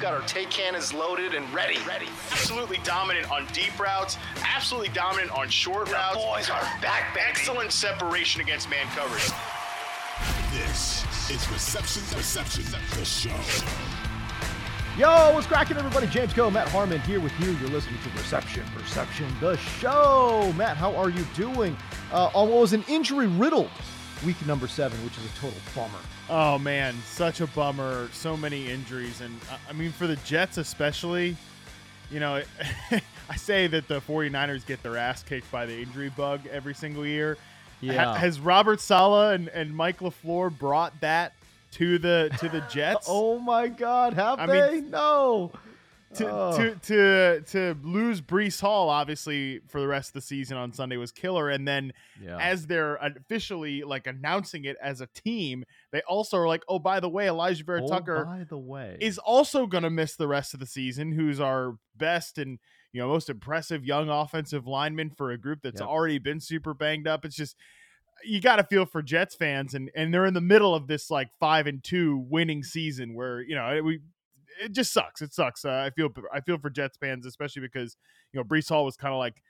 We've got our take cannons loaded and ready. Ready. Absolutely dominant on deep routes. Absolutely dominant on short the routes. boys are back, baby. Excellent separation against man coverage. This is Reception Perception the show. Yo, what's cracking, everybody? James Koh, Matt Harmon here with you. You're listening to Reception Perception, the show. Matt, how are you doing? Uh, on what was an injury riddled week number seven, which is a total bummer. Oh man, such a bummer. So many injuries, and uh, I mean for the Jets especially. You know, I say that the 49ers get their ass kicked by the injury bug every single year. Yeah. Ha- has Robert Saleh and, and Mike LaFleur brought that to the to the Jets? oh my God, have I they? mean, no. to, Oh. to to to lose Breece Hall obviously for the rest of the season on Sunday was killer, and then Yeah. as they're officially like announcing it as a team, they also are like, oh by the way, Alijah Vera Oh, Tucker by the way, is also going to miss the rest of the season. Who's our best and you know most impressive young offensive lineman for a group that's Yep. already been super banged up. It's just you got to feel for Jets fans, and and they're in the middle of this like five and two winning season where you know we it just sucks. It sucks. Uh, I feel I feel for Jets fans, especially because you know Breece Hall was kind of like.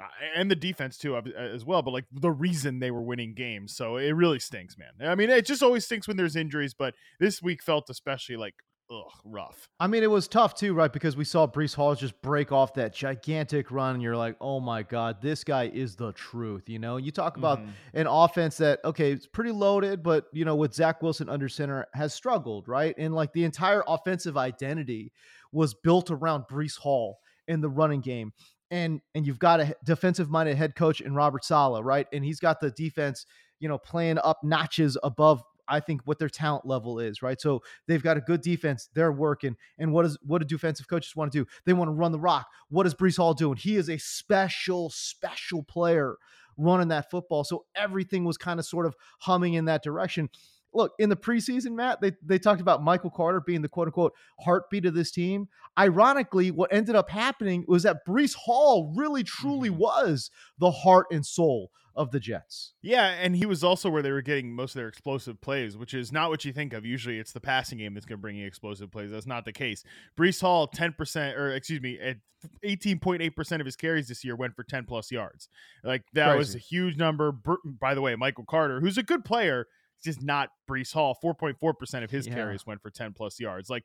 Uh, And the defense too, ob- as well, but like the reason they were winning games, so it really stinks, man. I mean, it just always stinks when there's injuries, but this week felt especially like ugh, rough. I mean, it was tough too, right? Because we saw Breece Hall just break off that gigantic run, and you're like, oh my God, this guy is the truth. You know, you talk about Mhm. an offense that, okay, it's pretty loaded, but, you know, with Zach Wilson under center has struggled, right? And like the entire offensive identity was built around Breece Hall in the running game. And and you've got a defensive minded head coach in Robert Saleh, right? And he's got the defense, you know, playing up notches above I think what their talent level is, right? So they've got a good defense. They're working. And what is what do defensive coaches want to do? They want to run the rock. What is Breece Hall doing? He is a special, special player running that football. So everything was kind of sort of humming in that direction. Look, in the preseason, Matt, they, they talked about Michael Carter being the quote unquote heartbeat of this team. Ironically, what ended up happening was that Breece Hall really truly Mhm. was the heart and soul of the Jets. Yeah, and he was also where they were getting most of their explosive plays, which is not what you think of. Usually, it's the passing game that's going to bring you explosive plays. That's not the case. Breece Hall, ten percent, or excuse me, at eighteen point eight percent of his carries this year went for ten plus yards. Like that was a huge number. By the way, Michael Carter, who's a good player, is just not Breece Hall. Four point four percent of his Yeah. carries went for ten plus yards. Like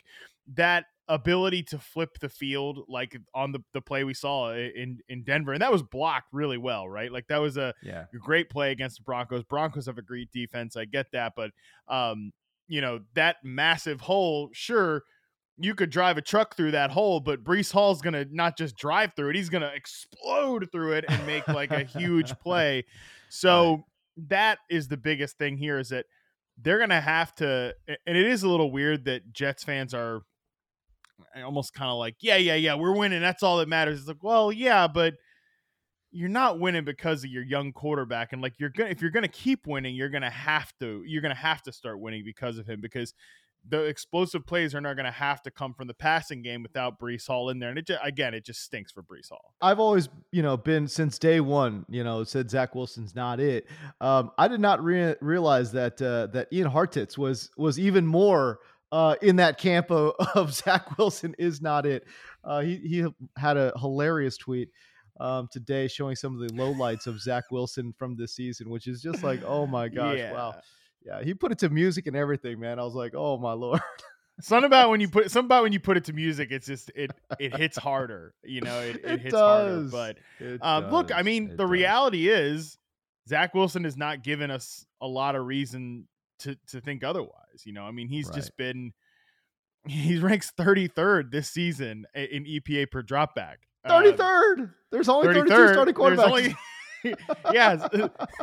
that ability to flip the field, like on the the play we saw in in Denver, and that was blocked really well, right? Like that was a Yeah. great play against the Broncos. Broncos have a great defense. I get that, but um, you know that massive hole. Sure, you could drive a truck through that hole, but Breece Hall's gonna not just drive through it; he's gonna explode through it and make like a huge play. So that is the biggest thing here is that they're gonna have to, and it is a little weird that Jets fans are eh, almost kind of like, yeah, yeah, yeah, we're winning. That's all that matters. It's like, well, yeah, but you're not winning because of your young quarterback and like you're gonna if you're gonna keep winning you're gonna have to you're gonna have to start winning because of him because the explosive plays are not gonna have to come from the passing game without Breece Hall in there and it just, again it just stinks for Breece Hall. I've always, you know, been since day one, you know, said Zach Wilson's not it. Um, I did not re- realize that uh, that Ian Hartitz was was even more uh, in that camp of, of Zach Wilson is not it. Uh, he he had a hilarious tweet um, today showing some of the lowlights of Zach Wilson from this season, which is just like, oh my gosh, wow. Yeah, he put it to music and everything, man. I was like, oh my lord. Something about when you put something about when you put it to music, it's just it it hits harder. You know, it, it, It hits harder. does. But It um, look, I mean, It the does. reality is Zach Wilson has not given us a lot of reason to to think otherwise. You know, I mean, he's just been he ranks 33rd this season in EPA per dropback. Uh, 33rd. There's only 32 33rd. starting There's quarterbacks. only- yeah,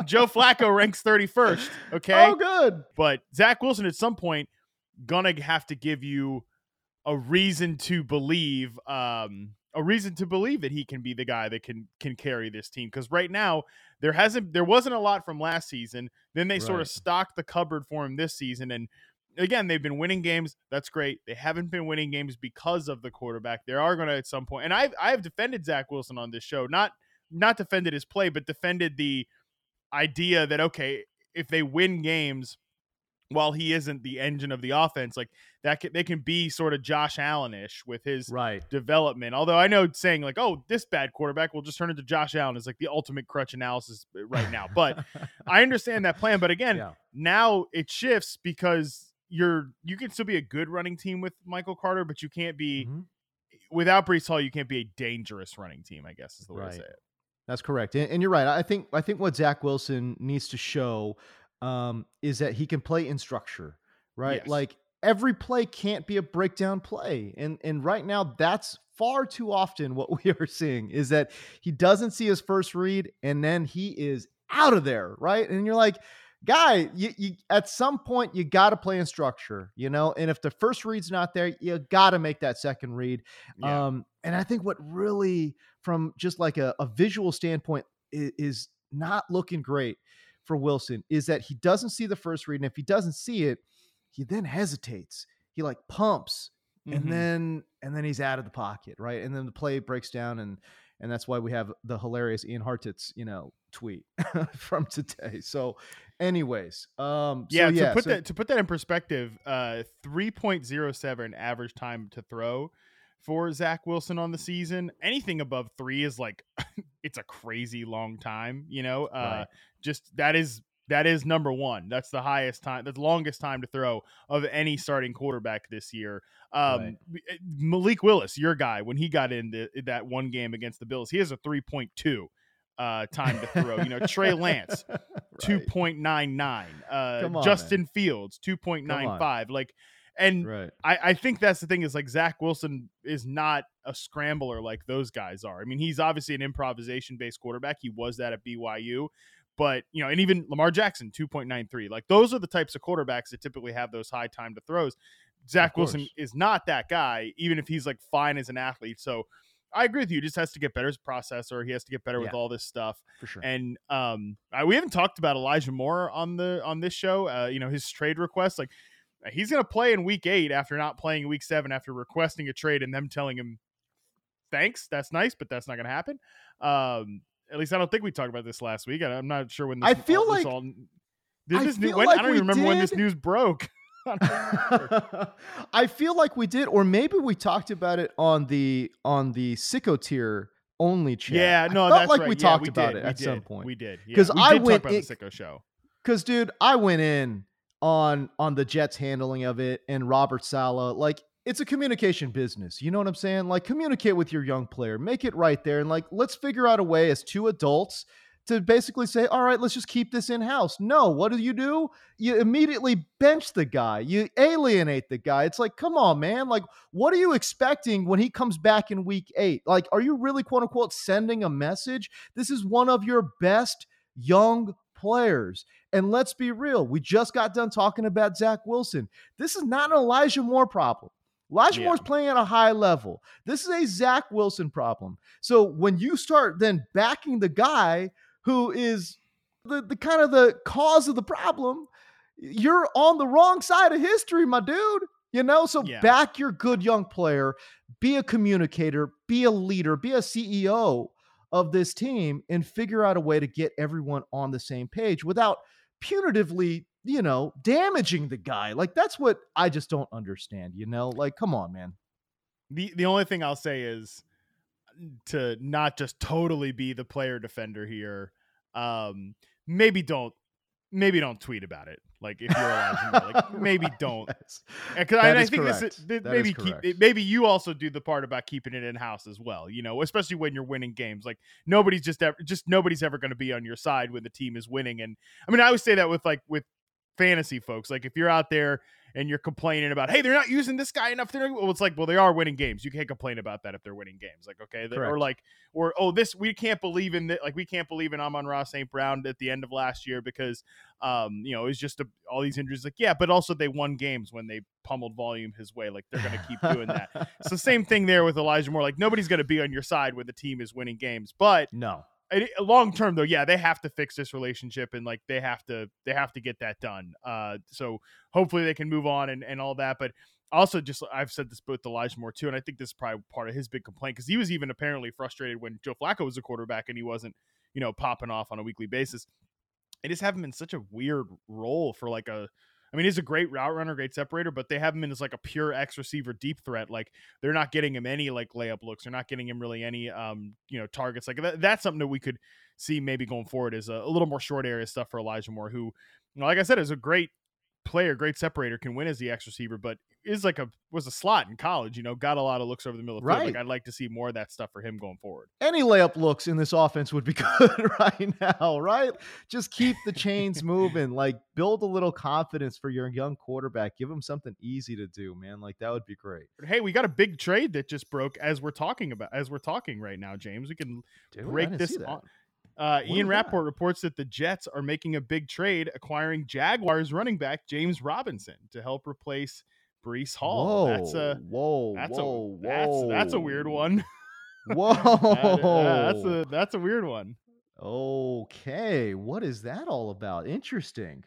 Joe Flacco ranks 31st. Okay, Oh, good. but Zach Wilson at some point gonna have to give you a reason to believe um a reason to believe that he can be the guy that can can carry this team because right now there hasn't there wasn't a lot from last season. Then they sort of stocked the cupboard for him this season and again they've been winning games. That's great. They haven't been winning games because of the quarterback. They are going to at some point and i i have defended zach wilson on this show not not defended his play but defended the idea that okay if they win games while he isn't the engine of the offense like that can, they can be sort of josh allen-ish with his Right. development. Although I know saying like, "Oh, this bad quarterback will just turn into Josh Allen" is like the ultimate crutch analysis uh, right now. But I understand that plan. But again, Yeah. now it shifts because you're you can still be a good running team with Michael Carter, but you can't be Mhm. without Breece Hall. You can't be a dangerous running team. I guess is the way Right. to say it. That's correct, and, and you're right. I think I think what Zach Wilson needs to show um, is that he can play in structure, right? Yes. Like every play can't be a breakdown play, and and right now that's far too often what we are seeing is that he doesn't see his first read, and then he is out of there, right? And you're like. Guy, you, you at some point you got to play in structure, you know. And if the first read's not there, you got to make that second read. Yeah. Um, and I think what really, from just like a, a visual standpoint, is, is not looking great for Wilson is that he doesn't see the first read. And if he doesn't see it, he then hesitates. He like pumps Mhm. and then and then he's out of the pocket, right? And then the play breaks down and and that's why we have the hilarious Ian Hartitz, you know, tweet from today. So, anyways, um, so yeah, to yeah, put so- that to put that in perspective, uh, three point zero seven average time to throw for Zach Wilson on the season. Anything above three is like it's a crazy long time. You know, uh, Right. just that is that is number one. That's the highest time, the longest time to throw of any starting quarterback this year. Um, Malik Willis, your guy, when he got in the, that one game against the Bills, he has a three point two. Uh, time to throw. You know, Trey Lance, Right. 2.99 uh on, justin fields 2.95 like and right. I, I think that's the thing is like zach wilson is not a scrambler like those guys are i mean he's obviously an improvisation based quarterback he was that at byu but you know and even lamar jackson 2.93 like those are the types of quarterbacks that typically have those high time to throws zach wilson is not that guy even if he's like fine as an athlete so i agree with you he just has to get better as a processor he has to get better with all this stuff For sure. and um, I, we haven't talked about Elijah Moore on the on this show. Uh, you know his trade request, like he's going to play in Week Eight after not playing in Week Seven after requesting a trade and them telling him, "Thanks, that's nice, but that's not going to happen." Um, at least I don't think we talked about this last week. I, I'm not sure when. This, I feel all, like- all, did I this new, when, like I don't even remember when this news broke. I. I feel like we did, or maybe we talked about it on the on the sicko tier only chat. yeah, I no, felt that's like right. we Yeah, talked we about did. it We at did. some point. We did because we I did went in- the Sicko show. Because, dude, I went in on on the Jets handling of it and Robert Saleh. Like, it's a communication business. You know what I'm saying? Like, communicate with your young player, make it right there, and like, let's figure out a way as two adults to basically say, all right, let's just keep this in house. No, what do you do? You immediately bench the guy. You alienate the guy. It's like, come on, man. Like, what are you expecting when he comes back in week eight? Like, are you really quote unquote sending a message? This is one of your best young players. And let's be real, we just got done talking about Zach Wilson. This is not an Elijah Moore problem. Elijah Yeah. Moore's playing at a high level. This is a Zach Wilson problem. So when you start then backing the guy who is the, the kind of the cause of the problem, you're on the wrong side of history, my dude. You know, so Yeah. back your good young player, be a communicator, be a leader, be a CEO of this team, and figure out a way to get everyone on the same page without punitively, you know, damaging the guy. Like that's what I just don't understand, you know? Like, come on, man. the the only thing I'll say is to not just totally be the player defender here. Um, maybe don't maybe don't tweet about it. Like if you're Moore, like maybe don't. Yes. Because I, I think this correct. is, th- That maybe is keep maybe you also do the part about keeping it in house as well. You know, especially when you're winning games. Like nobody's just ever just nobody's ever going to be on your side when the team is winning. And I mean, I always say that with like with fantasy folks. Like if you're out there and you're complaining about, hey, they're not using this guy enough. They're, well, it's like, well, they are winning games. You can't complain about that if they're winning games. Like, okay, or like, or oh, this we can't believe in that. Like, we can't believe in Amon-Ra St. Brown at the end of last year because, um, you know, it's just a, all these injuries. Like, yeah, but also they won games when they pummeled volume his way. Like, they're gonna keep doing that. It's the same thing there with Elijah Moore. Like, nobody's gonna be on your side when the team is winning games, but no. Long term though yeah they have to fix this relationship and like they have to they have to get that done uh so hopefully they can move on and, and all that but also just i've said this with elijah moore too and i think this is probably part of his big complaint because he was even apparently frustrated when joe flacco was a quarterback and he wasn't you know popping off on a weekly basis. They just have him in such a weird role for like a I mean, he's a great route runner, great separator, but they have him in as like a pure X receiver deep threat. Like they're not getting him any like layup looks. They're not getting him really any um you know targets. Like that, that's something that we could see maybe going forward is a, a little more short area stuff for Elijah Moore, who, like I said, is a great player, great separator, can win as the X receiver, but is like a was a slot in college. You know, got a lot of looks over the middle of the field. Right. Like I'd like to see more of that stuff for him going forward. Any layup looks in this offense would be good right now, right? Just keep the chains moving. Like build a little confidence for your young quarterback. Give him something easy to do, man. Like that would be great. Hey, we got a big trade that just broke as we're talking about as we're talking right now, James. We can Dude, break this on. Uh, Ian? Rapoport reports that the Jets are making a big trade, acquiring Jaguars running back James Robinson to help replace Breece Hall. Whoa, that's a whoa, that's whoa, a that's that's a weird one. Whoa. That- uh, that's a that's a weird one. Okay, what is that all about? Interesting.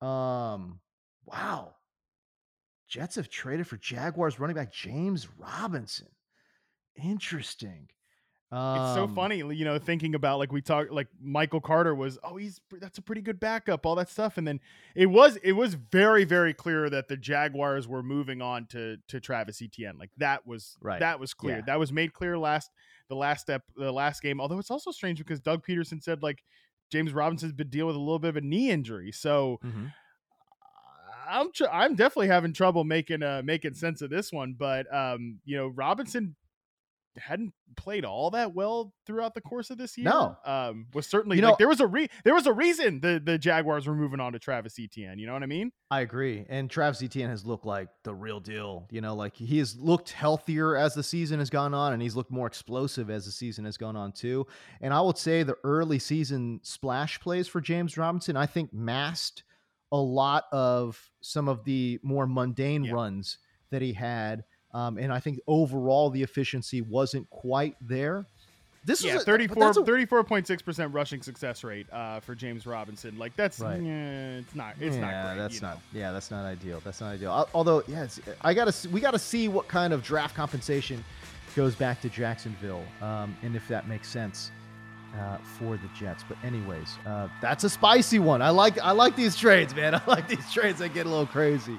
Um, wow. Jets have traded for Jaguars running back James Robinson. Interesting. It's so Um, funny, you know, thinking about like we talked, like Michael Carter was, oh, he's that's a pretty good backup, all that stuff, and then it was it was very very clear that the Jaguars were moving on to to Travis Etienne, like that was Right. that was clear, Yeah. that was made clear last the last step the last game. Although it's also strange because Doug Pederson said like James Robinson's been dealing with a little bit of a knee injury, so mhm. I'm tr- I'm definitely having trouble making uh making sense of this one, but um you know Robinson hadn't played all that well throughout the course of this year. No. um was certainly You like know- there was a re- there was a reason the the Jaguars were moving on to Travis Etienne. You know what I mean? I agree. And Travis Etienne has looked like the real deal. You know, like he has looked healthier as the season has gone on, and he's looked more explosive as the season has gone on too. And I would say the early season splash plays for James Robinson, I think, masked a lot of some of the more mundane Yeah. runs that he had. Um, and I think overall the efficiency wasn't quite there. This yeah, is a, 34 a, 34.6% rushing success rate uh for James Robinson. Like that's Right. eh, it's not it's yeah, not great, that's you know? not. Yeah, that's not ideal. That's not ideal. Although, yes, I gotta. We gotta see what kind of draft compensation goes back to Jacksonville, um, and if that makes sense uh, for the Jets. But anyways, uh, that's a spicy one. I like. I like these trades, man. I like these trades that get a little crazy.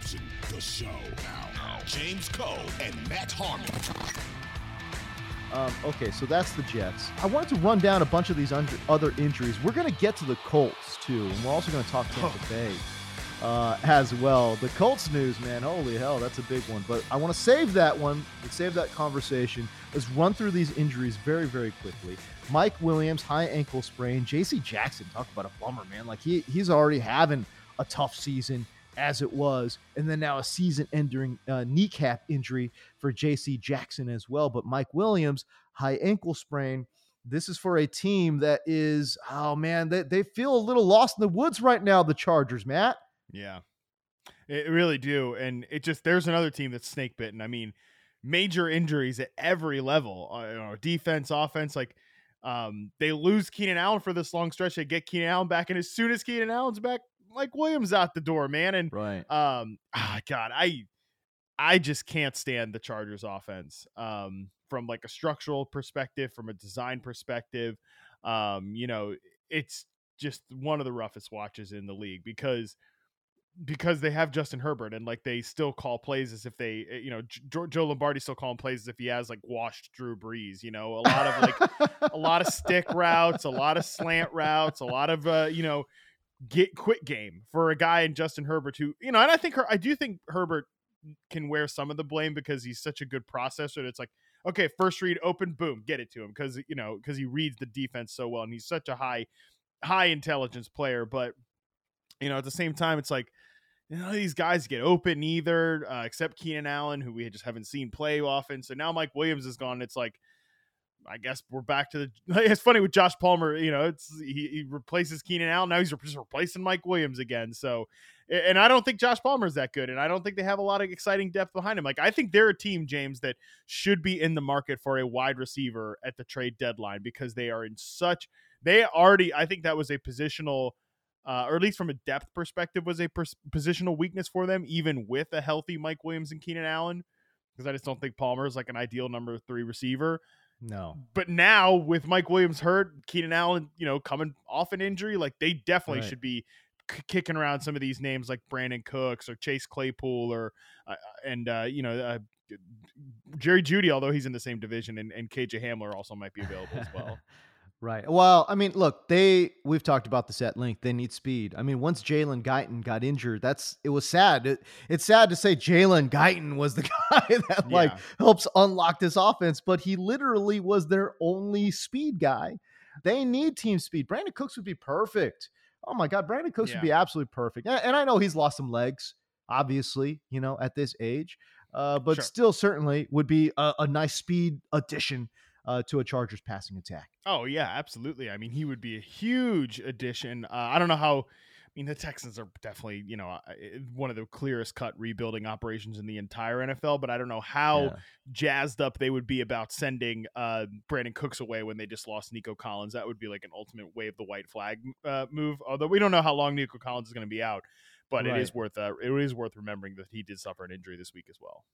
Reception Perception, the show. Now, James Koh and Matt Harmon. Um, okay, so that's the Jets. I wanted to run down a bunch of these under, other injuries. We're going to get to the Colts too, and we're also going to talk Tampa Bay uh, as well. The Colts news, man, holy hell, that's a big one. But I want to save that one. Let's save that conversation. Let's run through these injuries very, very quickly. Mike Williams, high ankle sprain. J.C. Jackson, talk about a bummer, man. Like he he's already having a tough season as it was, and then now a season-ending uh, kneecap injury for J.C. Jackson as well. But Mike Williams, high ankle sprain. this is for a team that is, oh man, they, they feel a little lost in the woods right now, the Chargers, Matt. Yeah. It really do. And it just, there's another team that's snake bitten. I mean, major injuries at every level, uh, you know, defense, offense. Like, um, they lose Keenan Allen for this long stretch. They get Keenan Allen back. And as soon as Keenan Allen's back, Mike Williams out the door, man. And, Right. um, ah, God, I, I just can't stand the Chargers offense. Um, from like a structural perspective, from a design perspective, um, you know, it's just one of the roughest watches in the league because because they have Justin Herbert and like they still call plays as if they eh, you know J- Joe Lombardi still calling plays as if he has like washed Drew Brees you know a lot of like a lot of stick routes a lot of slant routes a lot of uh you know get quit game for a guy in Justin Herbert who you know and I think her I do think Herbert can wear some of the blame because he's such a good processor it's like okay first read open boom get it to him because you know because he reads the defense so well and he's such a high high intelligence player but you know, at the same time, it's like, you know, these guys get open either, uh, except Keenan Allen, who we just haven't seen play often. So now Mike Williams is gone. It's like, I guess we're back to the. It's funny with Josh Palmer. You know, it's he, he replaces Keenan Allen. Now he's just replacing Mike Williams again. So, and I don't think Josh Palmer is that good, and I don't think they have a lot of exciting depth behind him. Like I think they're a team, James, that should be in the market for a wide receiver at the trade deadline because they are in such. They already. I think that was a positional uh, or at least from a depth perspective, was a pers- positional weakness for them, even with a healthy Mike Williams and Keenan Allen, because I just don't think Palmer is like an ideal number three receiver. No. But now with Mike Williams hurt, Keenan Allen, you know, coming off an injury, like they definitely Right. should be k- kicking around some of these names like Brandin Cooks or Chase Claypool or uh, and uh, you know uh, Jerry Jeudy, although he's in the same division, and, and KJ Hamler also might be available as well. Right. Well, I mean, look, they we've talked about this at length. They need speed. I mean, once Jalen Guyton got injured, that's it was sad. It, it's sad to say Jalen Guyton was the guy that like helps unlock this offense, but he literally was their only speed guy. They need team speed. Brandin Cooks would be perfect. Oh my God, Brandin Cooks would be absolutely perfect. And, and I know he's lost some legs, obviously, you know, at this age, uh, but Sure. still certainly would be a, a nice speed addition uh, to a Chargers passing attack. Oh yeah, absolutely. I mean, he would be a huge addition. Uh, I don't know how. I mean, the Texans are definitely you know uh, one of the clearest cut rebuilding operations in the entire NFL, but I don't know how Yeah. jazzed up they would be about sending uh, Brandin Cooks away when they just lost Nico Collins. That would be like an ultimate wave the white flag uh, move. Although we don't know how long Nico Collins is going to be out, but it is worth uh, it is worth remembering that he did suffer an injury this week as well.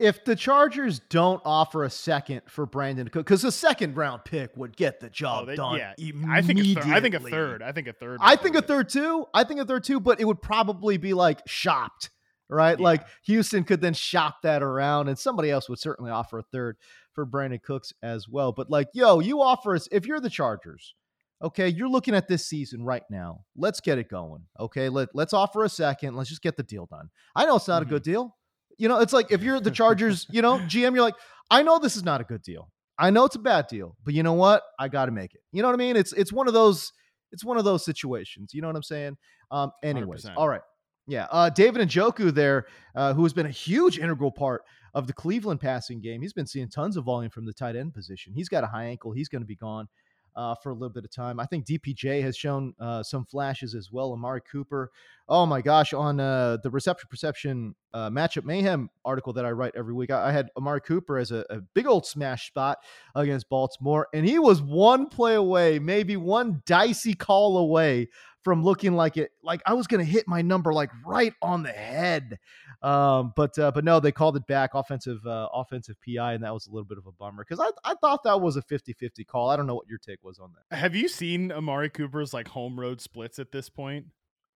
If the Chargers don't offer a second for Brandin Cook, because a second round pick would get the job Oh, they- done. yeah, I think a third, I think a third. I think a third. I think a third too. I think a third too, but it would probably be like shopped, right? Yeah. Like Houston could then shop that around, and somebody else would certainly offer a third for Brandin Cooks as well. But like, yo, you offer us if you're the Chargers. Okay, you're looking at this season right now. Let's get it going. Okay, let let's offer a second. Let's just get the deal done. I know it's not Mhm. a good deal. You know, it's like if you're the Chargers, you know, GM, you're like, I know this is not a good deal. I know it's a bad deal, but you know what? I got to make it. You know what I mean? It's it's one of those it's one of those situations. You know what I'm saying? Um, anyways, 100%. all right. Yeah. Uh, David Njoku there, uh, who has been a huge integral part of the Cleveland passing game. He's been seeing tons of volume from the tight end position. He's got a high ankle. He's going to be gone uh, for a little bit of time. I think DPJ has shown uh, some flashes as well. Amari Cooper. Oh my gosh, on uh, the reception perception uh, matchup mayhem article that I write every week, I, I had Amari Cooper as a, a big old smash spot against Baltimore, and he was one play away, maybe one dicey call away from looking like it, like I was going to hit my number like right on the head. Um, but uh, but no, they called it back offensive uh, offensive PI, and that was a little bit of a bummer because I, I thought that was a 50-50 call. I don't know what your take was on that. Have you seen Amari Cooper's like home road splits at this point?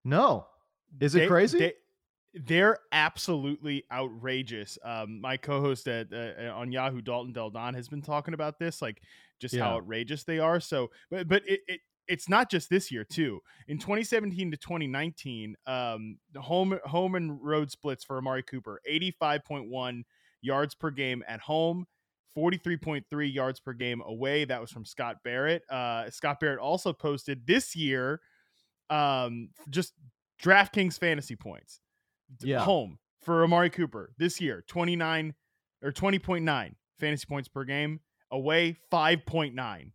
No, is it They- crazy? They, they're absolutely outrageous. Um, my co-host at uh, on Yahoo, Dalton Del Don, has been talking about this, like just how outrageous they are. So, but but it, it it's not just this year too. In 2017 to 2019, um, the home home and road splits for Amari Cooper: 85.1 yards per game at home. 43.3 yards per game away. That was from Scott Barrett. Uh, Scott Barrett also posted this year um, just DraftKings fantasy points. Yeah. Home for Amari Cooper this year, 29 or 20.9 fantasy points per game. Away, 5.9.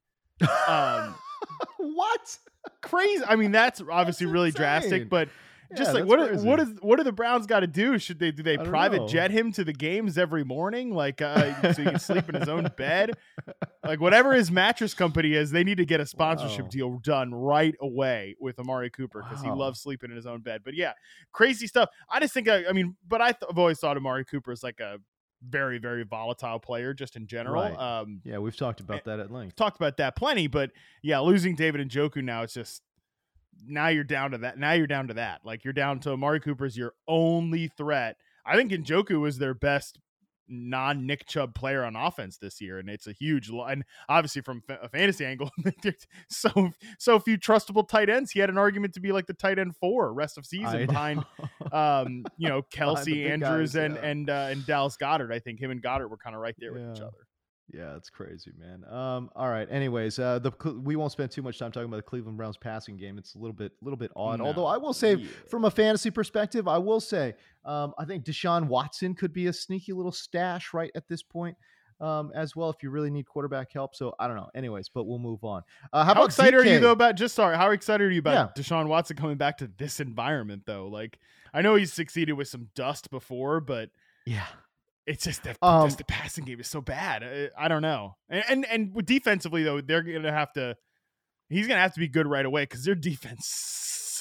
Um, what? crazy. I mean, that's obviously That's really insane. drastic, but just Yeah, like what are, what is what do the Browns got to do? Should they do they private know. jet him to the games every morning, like uh, so he can sleep in his own bed? Like whatever his mattress company is, they need to get a sponsorship Wow. deal done right away with Amari Cooper because he loves sleeping in his own bed. But yeah, crazy stuff. I just think I, I mean, but I th- I've always thought Amari Cooper is like a very very volatile player just in general. Right. Um, Yeah, we've talked about that at length. talked about that plenty, but yeah, losing David Njoku now it's just now you're down to that. Now you're down to that. Like you're down to Amari Cooper's your only threat. I think Njoku was their best non Nick Chubb player on offense this year, and it's a huge and obviously from a fantasy angle, so so few trustable tight ends. He had an argument to be like the tight end four rest of season behind um you know Kelce Andrews guys, and yeah. and uh, and Dallas Goedert. I think him and Goedert were kind of right there with each other. Yeah, it's crazy, man. Um, all right. Anyways, uh, the we won't spend too much time talking about the Cleveland Browns passing game. It's a little bit, little bit odd. Although I will say, Yeah. from a fantasy perspective, I will say, um, I think Deshaun Watson could be a sneaky little stash right at this point, um, as well. If you really need quarterback help, so I don't know. Anyways, but we'll move on. Uh, how, How, excited are you though about just sorry? How excited are you about Deshaun Watson coming back to this environment though? Like I know he's succeeded with some dust before, but Yeah. It's just that Um, just the passing game is so bad. I, I don't know. And, and and defensively though, they're gonna have to. He's gonna have to be good right away because their defense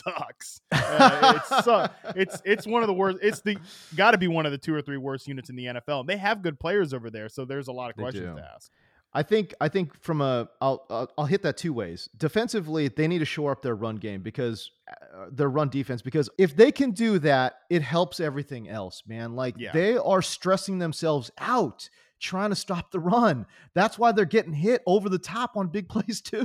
sucks. Uh, it's su- it's it's one of the worst. It's the got to be one of the two or three worst units in the NFL. And they have good players over there, so there's a lot of questions to ask. I think I think from a I'll I'll, I'll hit that two ways. Defensively, they need to shore up their run game because uh, their run defense because if they can do that, it helps everything else, man. Like Yeah. they are stressing themselves out trying to stop the run. That's why they're getting hit over the top on big plays too.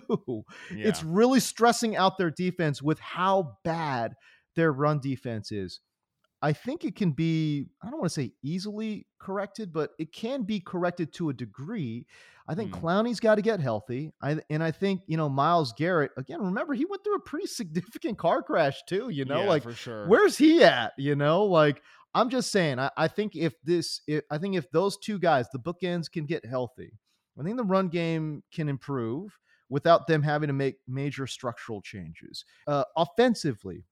Yeah. It's really stressing out their defense with how bad their run defense is. I think it can be, I don't want to say easily corrected, but it can be corrected to a degree. I think Hmm. Clowney's got to get healthy. I and I think, you know, Myles Garrett, again, remember he went through a pretty significant car crash too, you know, Yeah, like for sure. where's he at? You know, like I'm just saying, I, I think if this, if, I think if those two guys, the bookends can get healthy, I think the run game can improve without them having to make major structural changes. Uh, offensively,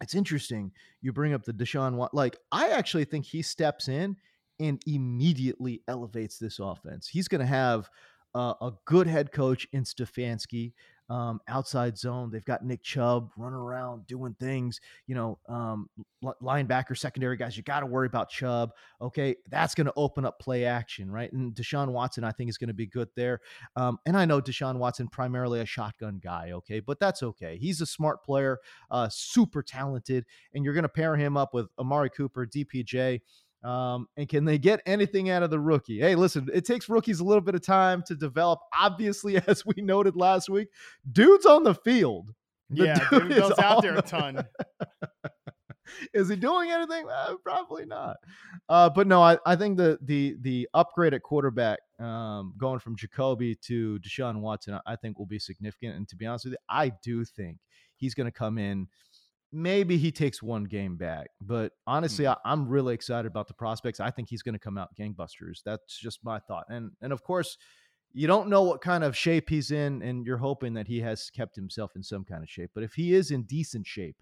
it's interesting you bring up the Deshaun like I actually think he steps in and immediately elevates this offense. He's going to have uh, a good head coach in Stefanski. Um, outside zone, they've got Nick Chubb running around doing things. You know, um, li- linebacker, secondary guys. You got to worry about Chubb. Okay, that's going to open up play action, right? And Deshaun Watson, I think, is going to be good there. Um, and I know Deshaun Watson primarily a shotgun guy, okay, but that's okay. He's a smart player, uh, super talented, and you're going to pair him up with Amari Cooper, DPJ. Um, and can they get anything out of the rookie? Hey, listen, it takes rookies a little bit of time to develop. Obviously, as we noted last week, dude's on the field. The yeah, dude is Bell's out there a ton. is he doing anything? Uh, probably not. Uh, but no, I, I think the the the upgrade at quarterback, um, going from Jacoby to Deshaun Watson, I think will be significant. And to be honest with you, I do think he's going to come in. Maybe he takes one game back, but honestly, I, I'm really excited about the prospects. I think he's going to come out gangbusters. That's just my thought. And and of course, you don't know what kind of shape he's in, and you're hoping that he has kept himself in some kind of shape. But if he is in decent shape,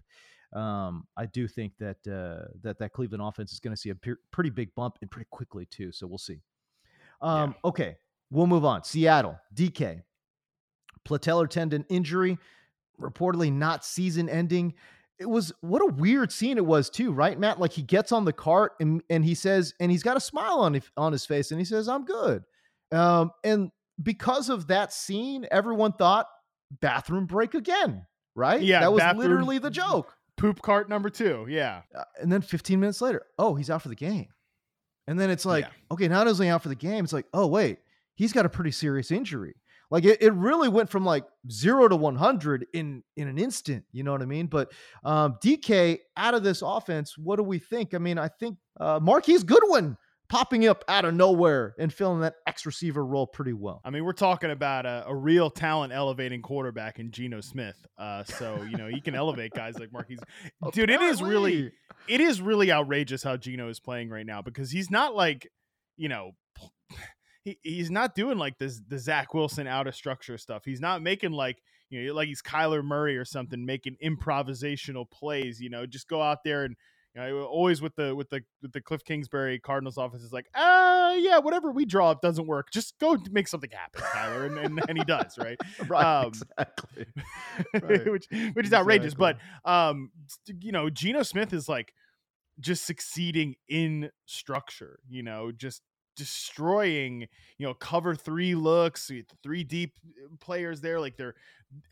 um, I do think that uh, that that Cleveland offense is going to see a pe- pretty big bump and pretty quickly too. So we'll see. Um, Okay, we'll move on. Seattle, DK, patellar tendon injury, reportedly not season ending. It was what a weird scene it was too, right, Matt? Like he gets on the cart and and he says, and he's got a smile on his, on his face, and he says, "I'm good." Um, and because of that scene, everyone thought bathroom break again, right? Yeah, that was bathroom- literally the joke. Poop cart number two. Yeah. Uh, and then 15 minutes later, oh, he's out for the game. And then it's like, Yeah. okay, not only out for the game, it's like, oh, wait, he's got a pretty serious injury. Like it, it really went from like zero to 100 in in an instant. You know what I mean? But um, DK out of this offense, what do we think? I mean, I think uh, Marquise Goodwin popping up out of nowhere and filling that X receiver role pretty well. I mean, we're talking about a, a real talent elevating quarterback in Geno Smith. Uh, so you know he can elevate guys like Marquise. Dude, it is really it is really outrageous how Geno is playing right now because he's not like, you know, he, he's not doing like this the Zach Wilson out of structure stuff. He's not making like you know like he's Kyler Murray or something making improvisational plays. You know, just go out there and you know, always with the with the with the Cliff Kingsbury Cardinals office is like, uh yeah, whatever we draw up doesn't work. Just go make something happen, Kyler, and, and, and he does, right? right, Um, exactly. Right. which which is outrageous. Exactly. But um, you know, Geno Smith is like just succeeding in structure. You know, just destroying. You know, cover three looks, three deep uh, players there. Like they're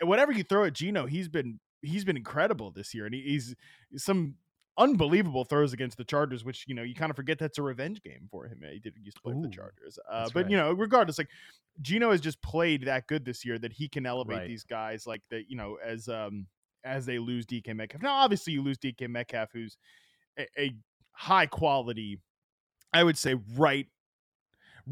whatever you throw at Geno he's been he's been incredible this year, and he's some unbelievable throws against the Chargers, which you know you kind of forget that's a revenge game for him. He didn't used to play Ooh, the Chargers, uh, but right. you know, regardless, like Geno has just played that good this year that he can elevate Right. these guys like that. You know, as um as they lose DK Metcalf. Now, obviously, you lose DK Metcalf, who's a, a high quality, I would say, right.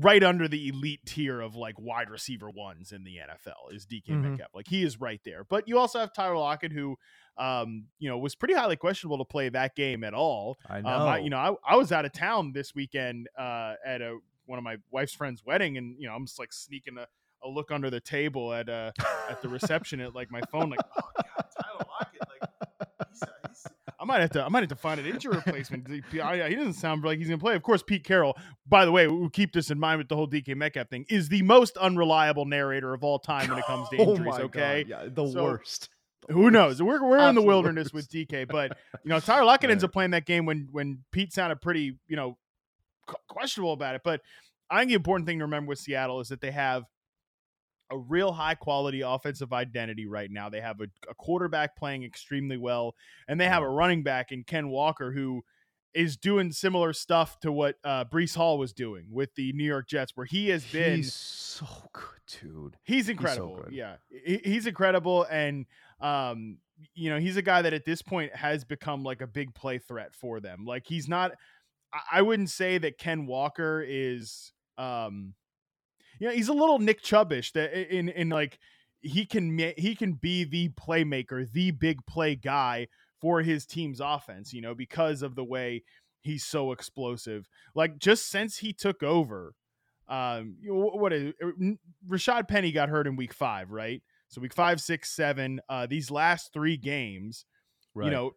Right under the elite tier of like wide receiver ones in the NFL is DK Mhm. Metcalf. Like he is right there. But you also have Tyler Lockett, who, um, you know, was pretty highly questionable to play that game at all. I know. Um, I, you know, I, I was out of town this weekend uh, at a one of my wife's friends' wedding, and you know, I'm just like sneaking a, a look under the table at uh at the reception at like my phone, like, oh god, Tyler Lockett, like, he's, uh, he's, I might have to, I might have to find an injury replacement. He doesn't sound like he's gonna play. Of course, Pete Carroll. By the way, we'll keep this in mind with the whole DK Metcalf thing. Is the most unreliable narrator of all time when it comes to Oh injuries. my okay, God, yeah, the So, worst. who knows? We're we're in the Absolute wilderness with. DK, but you know Tyler Lockett ends Right. up playing that game when when Pete sounded pretty you know questionable about it. But I think the important thing to remember with Seattle is that they have a real high quality offensive identity right now. They have a, a quarterback playing extremely well, and they have a running back in Ken Walker who is doing similar stuff to what uh, Breece Hall was doing with the New York Jets, where he has been He's so good, dude. He's incredible. good. yeah, he, he's incredible, and um, you know, he's a guy that at this point has become like a big play threat for them. Like he's not. I- I wouldn't say that Ken Walker is. Um, you know, he's a little Nick Chubbish that in in like he can he can be the playmaker, the big play guy for his team's offense. You know, because of the way he's so explosive. Like just since he took over, um, you know, what is Rashaad Penny got hurt in week five, right? So week five, six, seven. Uh, these last three games, right. you know,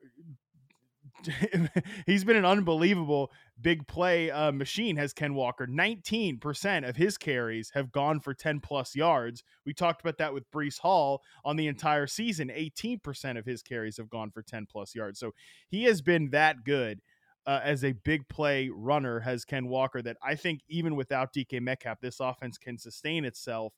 he's been an unbelievable big play uh, machine. Has Ken Walker? Nineteen percent of his carries have gone for ten plus yards. We talked about that with Breece Hall on the entire season. Eighteen percent of his carries have gone for ten plus yards. So he has been that good. Uh, as a big play runner has Ken Walker that I think even without DK Metcalf, this offense can sustain itself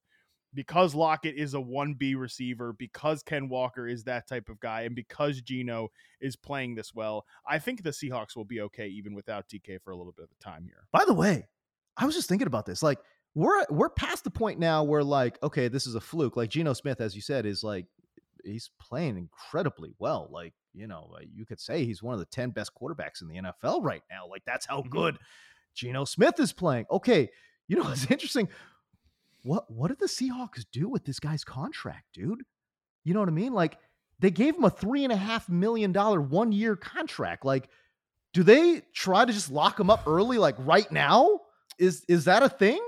because Lockett is a 1B receiver, because Ken Walker is that type of guy, and because Geno is playing this well. I think the Seahawks will be okay even without DK for a little bit of the time here. By the way, I was just thinking about this. Like, we're we're past the point now where like, okay, this is a fluke. Like Geno Smith, as you said, is like he's playing incredibly well. Like, you know, you could say he's one of the 10 best quarterbacks in the NFL right now. Like, that's how Mhm. good Geno Smith is playing. Okay, you know what's interesting? What what did the Seahawks do with this guy's contract, dude? You know what I mean? Like, they gave him a three and a half million dollar one year contract. Like, do they try to just lock him up early, like right now? Is is that a thing?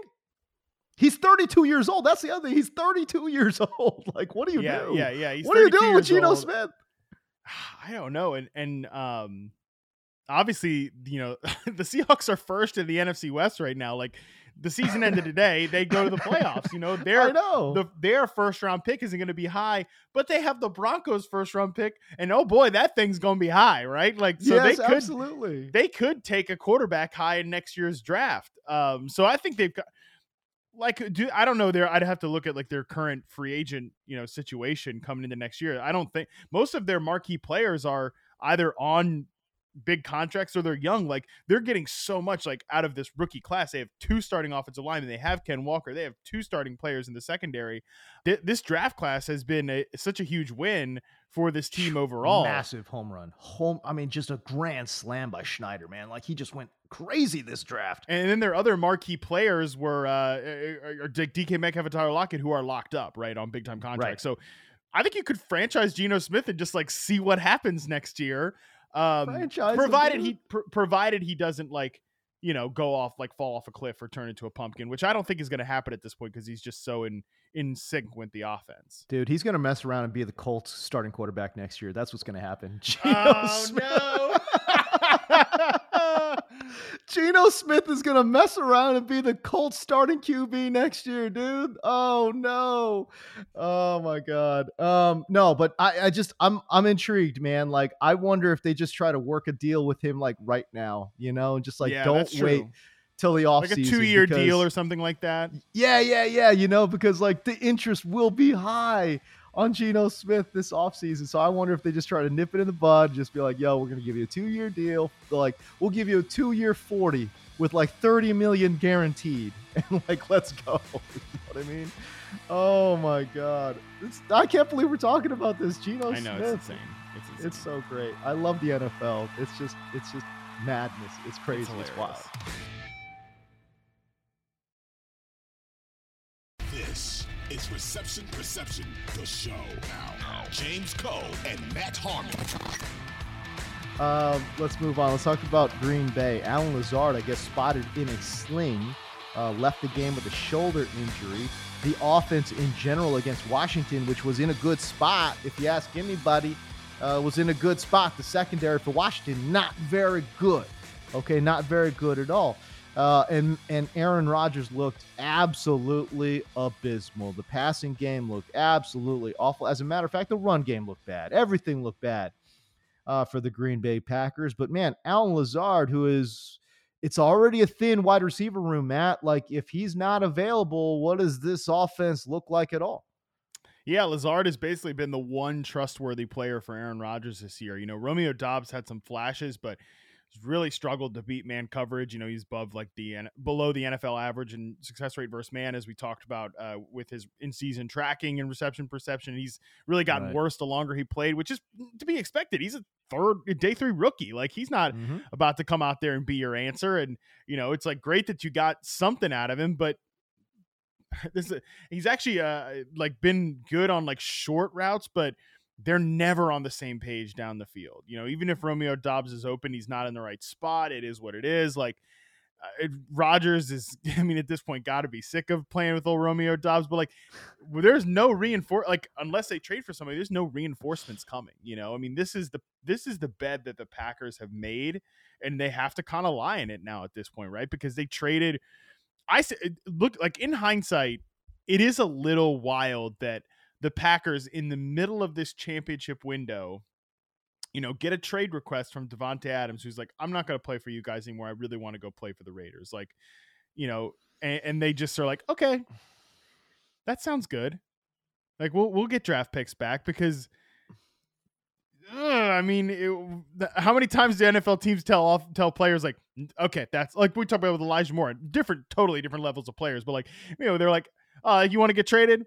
He's 32 years old. That's the other thing. He's 32 years old. Like, what do you yeah, do? yeah, yeah. He's what are you doing with Geno old. Smith? I don't know. And and um obviously, you know, the Seahawks are first in the NFC West right now. Like the season ended today, they go to the playoffs. You know, I they're know. the their first round pick isn't going to be high, but they have the Broncos first round pick, and oh boy, that thing's going to be high, right? Like so yes, they could absolutely. they could take a quarterback high in next year's draft. Um, so I think they've got like do I don't know there I'd have to look at like their current free agent you know situation coming into next year. I don't think most of their marquee players are either on big contracts or they're young. Like they're getting so much like out of this rookie class. They have two starting offensive linemen. They have Ken Walker. They have two starting players in the secondary. Th- this draft class has been a, such a huge win for this team overall. Massive home run. Home. I mean, just a grand slam by Schneider, man. Like he just went crazy this draft. And then their other marquee players were uh, are- are DK Metcalf and Tyler Lockett, who are locked up right on big time contracts. So I think you could franchise Geno Smith and just like see what happens next year. Um, provided he pr- provided he doesn't like you know, go off like fall off a cliff or turn into a pumpkin, which I don't think is going to happen at this point because he's just so in in sync with the offense. Dude, he's gonna mess around and be the Colts starting quarterback next year. That's what's gonna happen. Geno Oh Smith- no! Geno Smith is gonna mess around and be the Colts starting QB next year, dude. Oh no. Oh my god. Um, no, but I, I just I'm I'm intrigued, man. Like I wonder if they just try to work a deal with him like right now, you know, and just like Yeah, don't wait till the off like a two year deal or something like that. yeah, yeah, yeah. You know, because like the interest will be high on Geno Smith this offseason. So I wonder if they just try to nip it in the bud, just be like, yo, we're going to give you a two year deal. They're like, we'll give you a two year 40 with like 30 million guaranteed. And like, let's go. you know what I mean? Oh my God. It's, I can't believe we're talking about this. Geno I know Smith. it's insane. It's insane. It's so great. I love the NFL. It's just, it's just madness. It's crazy. It's, wild. This is Reception Perception, the show. Now, James Koh and Matt Harmon. Um, let's move on. Let's talk about Green Bay. Allen Lazard, I guess, spotted in a sling, uh, left the game with a shoulder injury. The offense in general against Washington, which was in a good spot, if you ask anybody, uh, was in a good spot. The secondary for Washington, not very good. Okay, not very good at all. Uh, and and Aaron Rodgers looked absolutely abysmal. The passing game looked absolutely awful. As a matter of fact, the run game looked bad. Everything looked bad uh, for the Green Bay Packers. But man, Allen Lazard, who is it's already a thin wide receiver room, Matt. Like if he's not available, what does this offense look like at all? Yeah, Lazard has basically been the one trustworthy player for Aaron Rodgers this year. You know, Romeo Doubs had some flashes, but really struggled to beat man coverage. You know, he's above like the below the NFL average in success rate versus man, as we talked about uh, with his in season tracking and reception perception. He's really gotten Right. worse the longer he played, which is to be expected. He's a third day three rookie. Like he's not Mm-hmm. about to come out there and be your answer. And you know, it's like great that you got something out of him, but this is, he's actually uh like been good on like short routes, but they're never on the same page down the field. You know, even if Romeo Doubs is open, he's not in the right spot. It is what it is. Like uh, Rodgers is, I mean, at this point, got to be sick of playing with old Romeo Doubs. But like, there's no reinforce, like unless they trade for somebody, there's no reinforcements coming. You know, I mean, this is the this is the bed that the Packers have made, and they have to kind of lie in it now at this point, right? Because they traded. I said, look, like in hindsight, it is a little wild that the Packers in the middle of this championship window, you know, get a trade request from Davante Adams, who's like, I'm not going to play for you guys anymore. I really want to go play for the Raiders. Like, you know, and, and they just are like, okay, that sounds good. Like, we'll we'll get draft picks back because. I mean, it, how many times do NFL teams tell off tell players like, okay, that's like we talked about with Elijah Moore, different, totally different levels of players, but like, you know, they're like, uh, you want to get traded?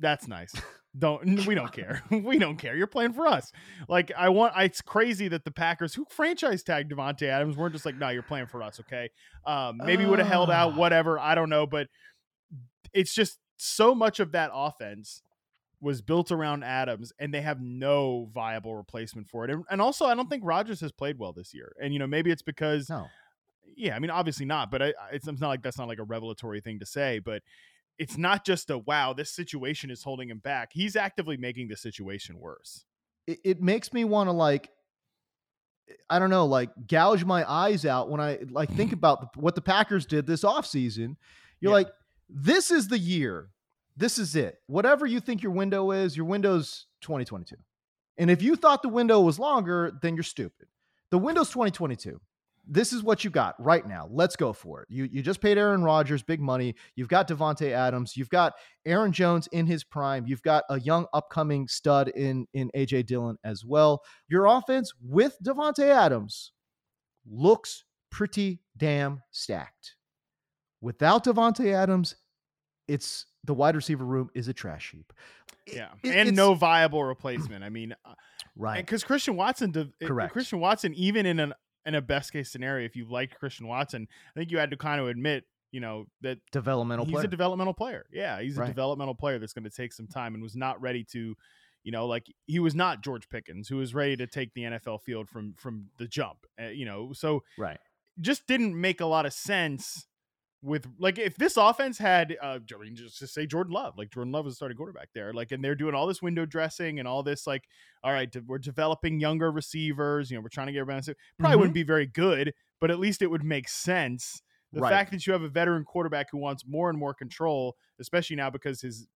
That's nice. Don't we don't care. we don't care. You're playing for us. Like I want. I, it's crazy that the Packers, who franchise tagged Davante Adams, weren't just like, no, you're playing for us. Okay. Um, maybe would have held out. Whatever. I don't know, but it's just so much of that offense was built around Adams, and they have no viable replacement for it. And, and also, I don't think Rodgers has played well this year. And you know, maybe it's because No. yeah, I mean, obviously not, but I- it's, it's not like that's not like a revelatory thing to say, but it's not just a wow, this situation is holding him back. He's actively making the situation worse. It, it makes me want to like eh, I don't know, like gouge my eyes out when I like think about the, what the Packers did this offseason. You're Yeah. like, this is the year. This is it. Whatever you think your window is, your window's 2022. And if you thought the window was longer, then you're stupid. The window's 2022. This is what you got right now. Let's go for it. You you just paid Aaron Rodgers big money. You've got Davante Adams. You've got Aaron Jones in his prime. You've got a young upcoming stud in in AJ Dillon as well. Your offense with Davante Adams looks pretty damn stacked. Without Davante Adams, it's the wide receiver room is a trash heap. Yeah, it- and no viable replacement. I mean, uh, right. because Christian Watson, uh, Correct. Christian Watson, even in an in a best case scenario, if you liked Christian Watson, I think you had to kind of admit, you know, that Developmental he's player. a developmental player. Yeah, he's a developmental player that's going to take some time and was not ready to, you know, like he was not George Pickens, who was ready to take the NFL field from from the jump. Uh, you know, so right. just didn't make a lot of sense with like if this offense had uh I mean, just to say Jordan Love, like Jordan Love is starting quarterback there, like and they're doing all this window dressing and all this like, all right, we're developing younger receivers, you know, we're trying to get everybody probably Mhm. wouldn't be very good, but at least it would make sense. The Right. fact that you have a veteran quarterback who wants more and more control, especially now because his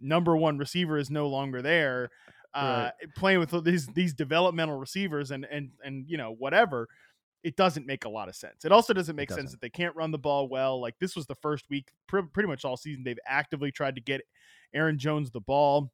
number one receiver is no longer there, uh, playing with these these developmental receivers and and and you know whatever, it doesn't make a lot of sense. It also doesn't make sense doesn't. that they can't run the ball well. Like this was the first week, pr- pretty much all season, they've actively tried to get Aaron Jones the ball.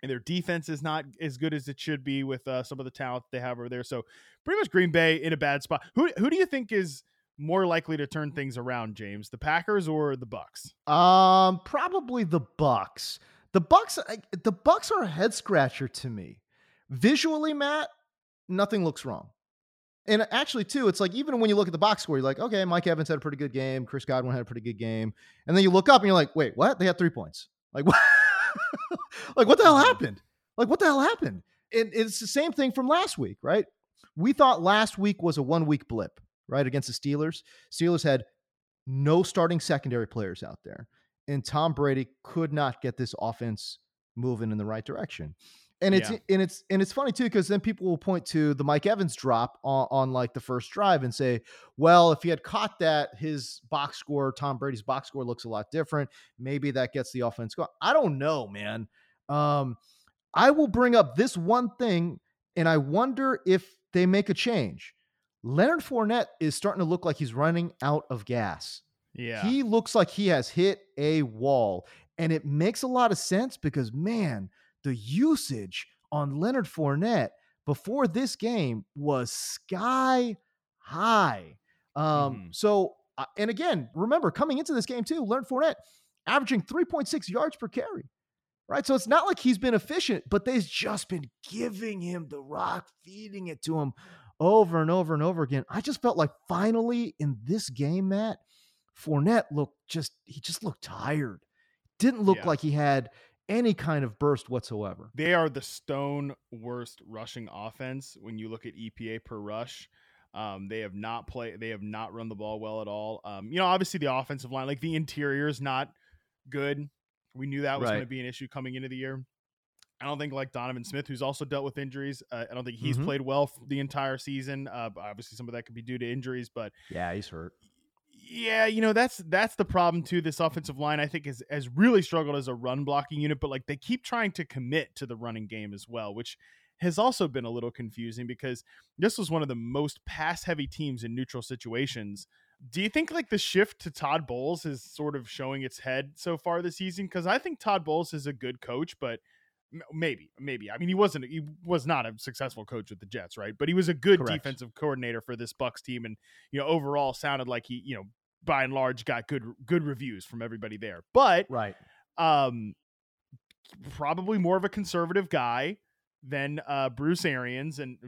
And their defense is not as good as it should be with uh, some of the talent they have over there. So, pretty much Green Bay in a bad spot. Who who do you think is more likely to turn things around, James? The Packers or the Bucks? Um, probably the Bucks. The Bucks. The Bucks are a head scratcher to me. Visually, Matt, nothing looks wrong. And actually, too, it's like even when you look at the box score, you're like, okay, Mike Evans had a pretty good game. Chris Godwin had a pretty good game. And then you look up and you're like, wait, what? They had three points. Like, what? like, what the hell mm-hmm. happened? Like, what the hell happened? And it's the same thing from last week, right? We thought last week was a one week blip, right? Against the Steelers. Steelers had no starting secondary players out there. And Tom Brady could not get this offense moving in the right direction. And it's Yeah. and it's and it's funny too because then people will point to the Mike Evans drop on, on like the first drive and say, well, if he had caught that, his box score, Tom Brady's box score looks a lot different. Maybe that gets the offense going. I don't know, man. Um, I will bring up this one thing, and I wonder if they make a change. Leonard Fournette is starting to look like he's running out of gas. Yeah. He looks like he has hit a wall. And it makes a lot of sense because, man, the usage on Leonard Fournette before this game was sky high. Um, Mhm. So, uh, and again, remember coming into this game too, Leonard Fournette averaging 3.6 yards per carry, right? So it's not like he's been efficient, but they've just been giving him the rock, feeding it to him over and over and over again. I just felt like finally in this game, Matt, Fournette looked just, he just looked tired. Didn't look Yeah. like he had any kind of burst whatsoever. They are the stone worst rushing offense when you look at EPA per rush. Um, they have not played. They have not run the ball well at all. Um, you know, obviously the offensive line, like the interior, is not good. We knew that was going to be an issue coming into the year. I don't think like Donovan Smith, who's also dealt with injuries. Uh, I don't think he's Mhm. played well the entire season. Uh, obviously, some of that could be due to injuries, but Yeah, he's hurt. Yeah, you know that's that's the problem too. This offensive line, I think, is has really struggled as a run blocking unit, but like they keep trying to commit to the running game as well, which has also been a little confusing because this was one of the most pass heavy teams in neutral situations. Do you think like the shift to Todd Bowles is sort of showing its head so far this season? Because I think Todd Bowles is a good coach, but maybe, maybe. I mean, he wasn't. He was not a successful coach with the Jets, right? But he was a good Correct. defensive coordinator for this Bucks team, and you know, overall, sounded like he, you know, by and large, got good good reviews from everybody there. But Right. um, probably more of a conservative guy than uh, Bruce Arians. And,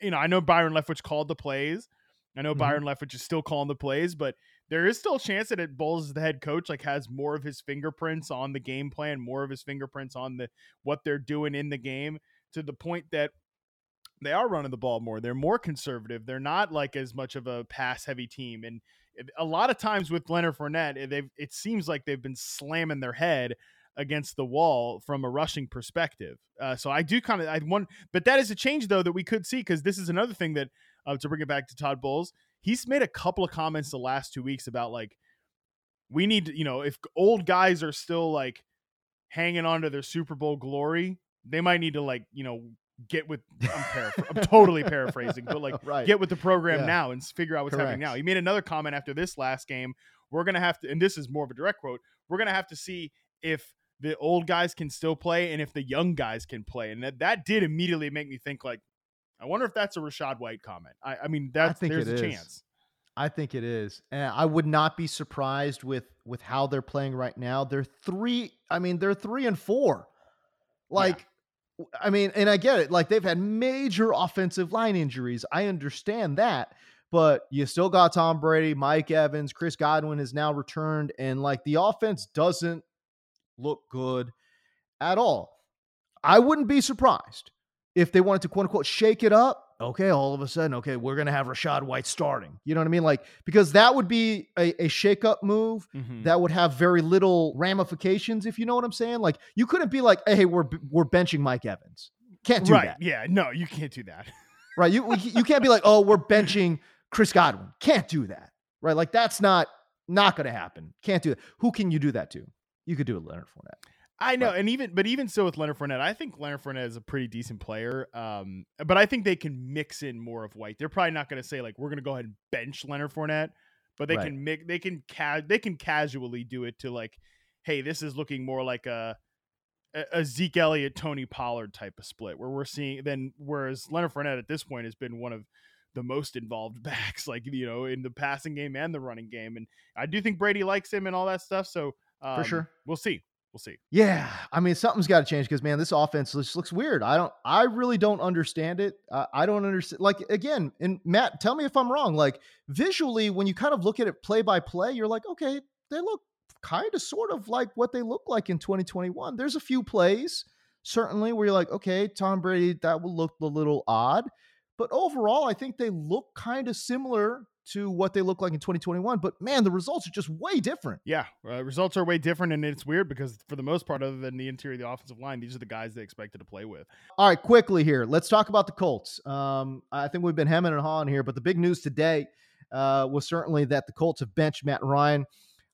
you know, I know Byron Leftwich called the plays. I know Mhm. Byron Leftwich is still calling the plays, but there is still a chance that it is the head coach, like has more of his fingerprints on the game plan, more of his fingerprints on the what they're doing in the game to the point that they are running the ball more. They're more conservative. They're not like as much of a pass heavy team. And a lot of times with Leonard Fournette, eh, they've it seems like they've been slamming their head against the wall from a rushing perspective. Uh, so I do kind of I want, but that is a change though that we could see because this is another thing that uh, to bring it back to Todd Bowles, he's made a couple of comments the last two weeks about like we need to, you know, if old guys are still like hanging on to their Super Bowl glory, they might need to like, you know, get with I'm, paraphr- I'm totally paraphrasing, but like Right. get with the program Yeah. now and figure out what's happening now. He made another comment after this last game. We're gonna have to, and this is more of a direct quote. We're gonna have to see if the old guys can still play and if the young guys can play, and that that did immediately make me think like, I wonder if that's a Rachaad White comment. I, I mean, that's think there's a is. chance. I think it is. And I would not be surprised with with how they're playing right now. They're three, I mean, they're three and four. Like, I mean, and I get it. Like they've had major offensive line injuries. I understand that. But you still got Tom Brady, Mike Evans, Chris Godwin has now returned, and like the offense doesn't look good at all. I wouldn't be surprised if they wanted to quote unquote shake it up okay, all of a sudden, okay, we're gonna have Rachaad White starting. You know what I mean? Like because that would be a, a shakeup move Mhm. that would have very little ramifications. If you know what I'm saying? Like you couldn't be like, hey, we're we're benching Mike Evans. Can't do right. that, Yeah. No, you can't do that. right? You you can't be like, oh, we're benching Chris Godwin. Can't do that, right? Like that's not not gonna happen. Can't do that. Who can you do that to? You could do it, Leonard Fournette. I know, Right. and even but even so with Leonard Fournette, I think Leonard Fournette is a pretty decent player. Um, but I think they can mix in more of White. They're probably not going to say like we're going to go ahead and bench Leonard Fournette, but they Right. can make They can ca- they can casually do it to like, hey, this is looking more like a a Zeke Elliott, Tony Pollard type of split, where we're seeing then whereas Leonard Fournette at this point has been one of the most involved backs, like you know, in the passing game and the running game, and I do think Brady likes him and all that stuff. So um, sure. we'll see, we'll see. Yeah, I mean something's got to change because man, this offense just looks weird. I don't, I really don't understand it. I, I don't understand. Like again, and Matt, tell me if I'm wrong. Like visually, when you kind of look at it play by play, you're like, okay, they look kind of sort of like what they look like in 2021. There's a few plays certainly where you're like, okay, Tom Brady, that will look a little odd, but overall, I think they look kind of similar to what they look like in 2021. But man, the results are just way different. Yeah, uh, results are way different, and it's weird because for the most part, other than the interior of the offensive line, these are the guys they expected to play with. All right, quickly here. Let's talk about the Colts. Um, I think we've been hemming and hawing here, but the big news today uh, was certainly that the Colts have benched Matt Ryan.